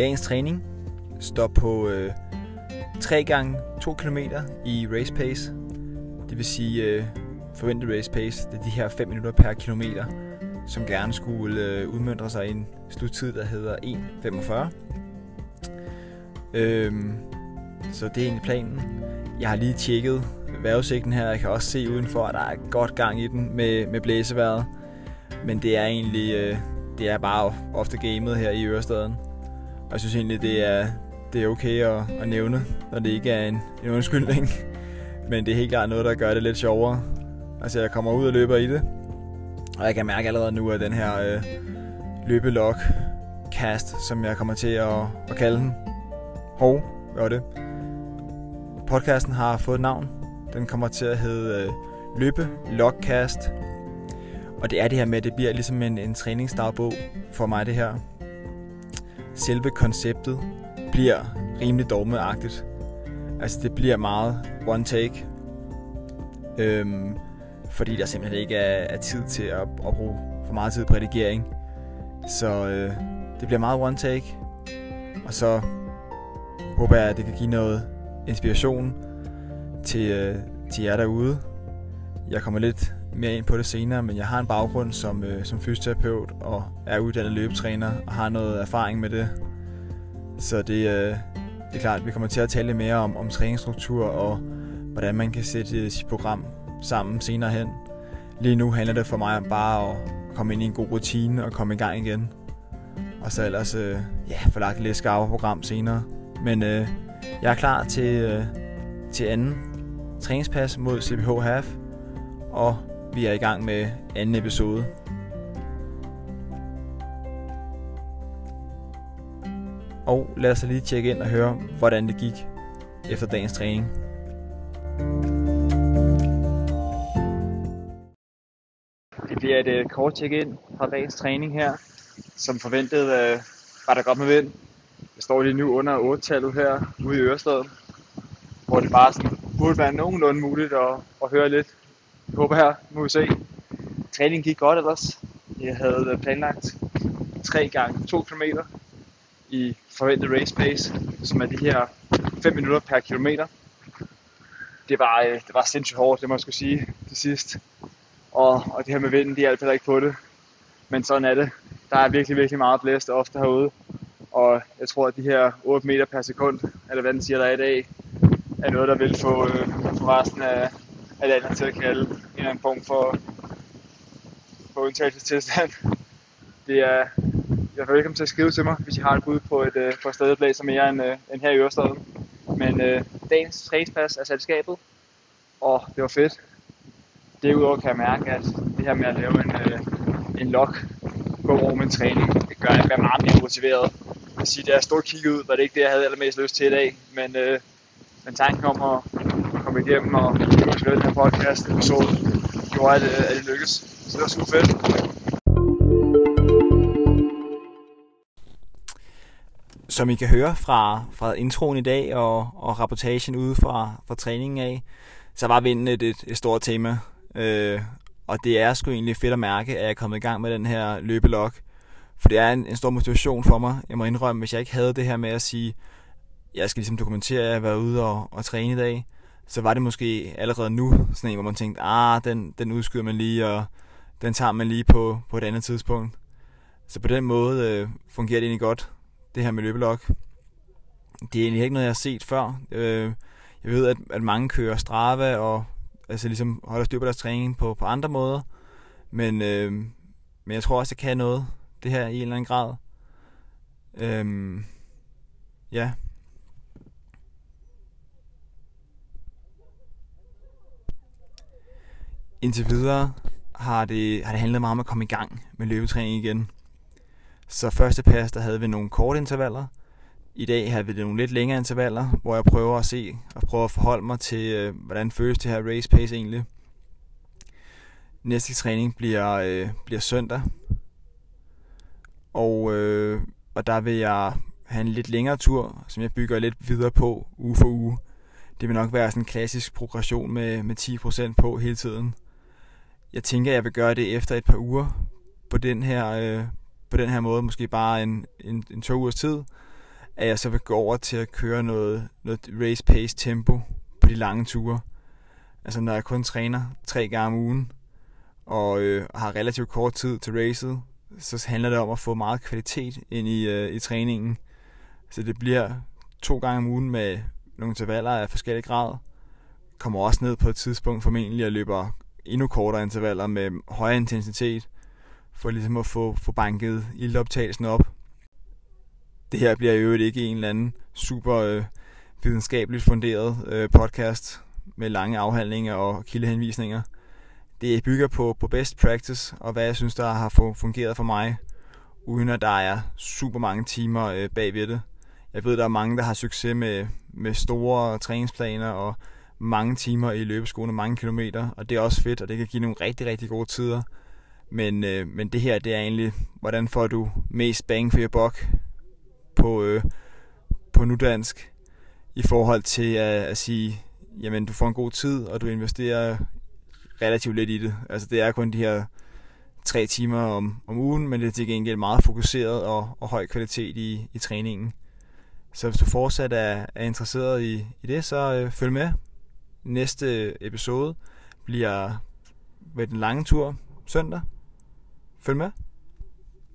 Dagens træning står på øh, 3 gange 2 km i race pace. Det vil sige øh, forventet race pace. Det er de her 5 minutter per kilometer, som gerne skulle øh, udmyndre sig i en sluttid, der hedder 1.45. Øhm, så det er egentlig planen. Jeg har lige tjekket vejrudsigten her. Jeg kan også se udenfor, at der er godt gang i den med, med blæseværet. Men det er egentlig øh, det er bare ofte gamet her i Ørestaden. Og jeg synes egentlig, det er, det er okay at, at nævne, når det ikke er en, en undskyldning. Men det er helt klart noget, der gør det lidt sjovere. Altså, jeg kommer ud og løber i det. Og jeg kan mærke allerede nu, at den her øh, løbelok cast, som jeg kommer til at, at kalde den. Hov, hvad var det? Podcasten har fået et navn. Den kommer til at hedde øh, Løbe Logcast. Og det er det her med, at det bliver ligesom en, en træningsdagbog for mig det her. Selve konceptet bliver rimelig dogmeagtigt. Altså det bliver meget one take. Øhm, fordi der simpelthen ikke er, er tid til at, at bruge for meget tid på redigering. Så øh, det bliver meget one take. Og så håber jeg, at det kan give noget inspiration til, øh, til jer derude. Jeg kommer lidt mere ind på det senere, men jeg har en baggrund som, øh, som fysioterapeut og er uddannet løbetræner og har noget erfaring med det. Så det, øh, det er klart, at vi kommer til at tale mere om, om træningsstruktur og hvordan man kan sætte øh, sit program sammen senere hen. Lige nu handler det for mig om bare at komme ind i en god rutine og komme i gang igen. Og så ellers øh, ja, få lagt et lidt skarpere program senere. Men øh, jeg er klar til, øh, til anden træningspas mod CPH Half. Og vi er i gang med anden episode. Og lad os lige tjekke ind og høre, hvordan det gik efter dagens træning. Det bliver et uh, kort tjek ind fra dagens træning her. Som forventet uh, var der godt med vind. Jeg står lige nu under 8-tallet her ude i Ørestaden, hvor det bare sådan, burde være nogenlunde muligt at, at høre lidt jeg håber her, må vi se. Træningen gik godt ellers. Jeg havde planlagt 3 gange 2 km i forventet race pace, som er de her 5 minutter per kilometer. Det var, øh, det var sindssygt hårdt, det må jeg skulle sige til sidst. Og, og det her med vinden, de hjalp heller ikke på det. Men sådan er det. Der er virkelig, virkelig meget blæst ofte herude. Og jeg tror, at de her 8 meter per sekund, eller hvad den siger, der er i dag, er noget, der vil få, øh, få resten af, alt andet til at kalde en eller anden form for, for undtagelsestilstand. Det er, jeg er velkommen til at skrive til mig, hvis I har et bud på et, øh, på et sted, der blæser mere end, øh, end her i Ørestaden. Men øh, dagens træningspas er selskabet, og det var fedt. Derudover kan jeg mærke, at det her med at lave en, øh, en log gå over min træning, det gør, at jeg bliver meget mere motiveret. Jeg vil sige, da jeg stod og kiggede ud, var det ikke det, jeg havde allermest lyst til i dag. Men, øh, men tanken om at komme igennem og lave den her podcast episode gjorde, at, øh, at det lykkedes. Så det var super fedt. Som I kan høre fra, fra introen i dag og, og rapportagen ude fra, fra træningen af, så var vinden et, et, et stort tema. Øh, og det er sgu egentlig fedt at mærke, at jeg er kommet i gang med den her løbelok. For det er en, en stor motivation for mig. Jeg må indrømme, hvis jeg ikke havde det her med at sige, jeg skal ligesom dokumentere, at jeg har været ude og, og træne i dag, så var det måske allerede nu sådan en, hvor man tænkte, ah, den, den udskyder man lige, og den tager man lige på, på et andet tidspunkt. Så på den måde øh, fungerer det egentlig godt, det her med løbelok. Det er egentlig ikke noget, jeg har set før. Øh, jeg ved, at, at mange kører Strava og altså ligesom holder styr på deres træning på, på andre måder. Men, øh, men jeg tror også, det kan noget, det her i en eller anden grad. Øh, ja. Indtil videre har det, har det handlet meget om at komme i gang med løbetræning igen. Så første pas, der havde vi nogle korte intervaller. I dag har vi nogle lidt længere intervaller, hvor jeg prøver at se og prøver at forholde mig til, øh, hvordan føles det her race pace egentlig. Næste træning bliver, øh, bliver søndag. Og, øh, og der vil jeg have en lidt længere tur, som jeg bygger lidt videre på uge for uge. Det vil nok være sådan en klassisk progression med, med 10% på hele tiden jeg tænker, jeg vil gøre det efter et par uger på den her, øh, på den her måde, måske bare en, en, en to ugers tid. at jeg så vil gå over til at køre noget, noget race pace tempo på de lange ture. Altså når jeg kun træner tre gange om ugen, og øh, har relativt kort tid til racet, så handler det om at få meget kvalitet ind i, øh, i træningen. Så det bliver to gange om ugen med nogle intervaller af forskellige grad. Kommer også ned på et tidspunkt formentlig og løber endnu kortere intervaller med højere intensitet, for ligesom at få, få banket ildoptagelsen op. Det her bliver jo ikke en eller anden super øh, videnskabeligt funderet øh, podcast med lange afhandlinger og kildehenvisninger. Det bygger på, på best practice og hvad jeg synes, der har fungeret for mig, uden at der er super mange timer øh, bagved det. Jeg ved, der er mange, der har succes med, med store træningsplaner og mange timer i løbeskoene, mange kilometer, og det er også fedt, og det kan give nogle rigtig, rigtig gode tider. Men, øh, men det her, det er egentlig, hvordan får du mest bang for your buck på, øh, på nudansk, i forhold til at, at sige, jamen du får en god tid, og du investerer relativt lidt i det. Altså det er kun de her tre timer om, om ugen, men det er til gengæld meget fokuseret og, og høj kvalitet i, i træningen. Så hvis du fortsat er, er interesseret i, i det, så øh, følg med. Næste episode bliver ved den lange tur søndag. Følg med.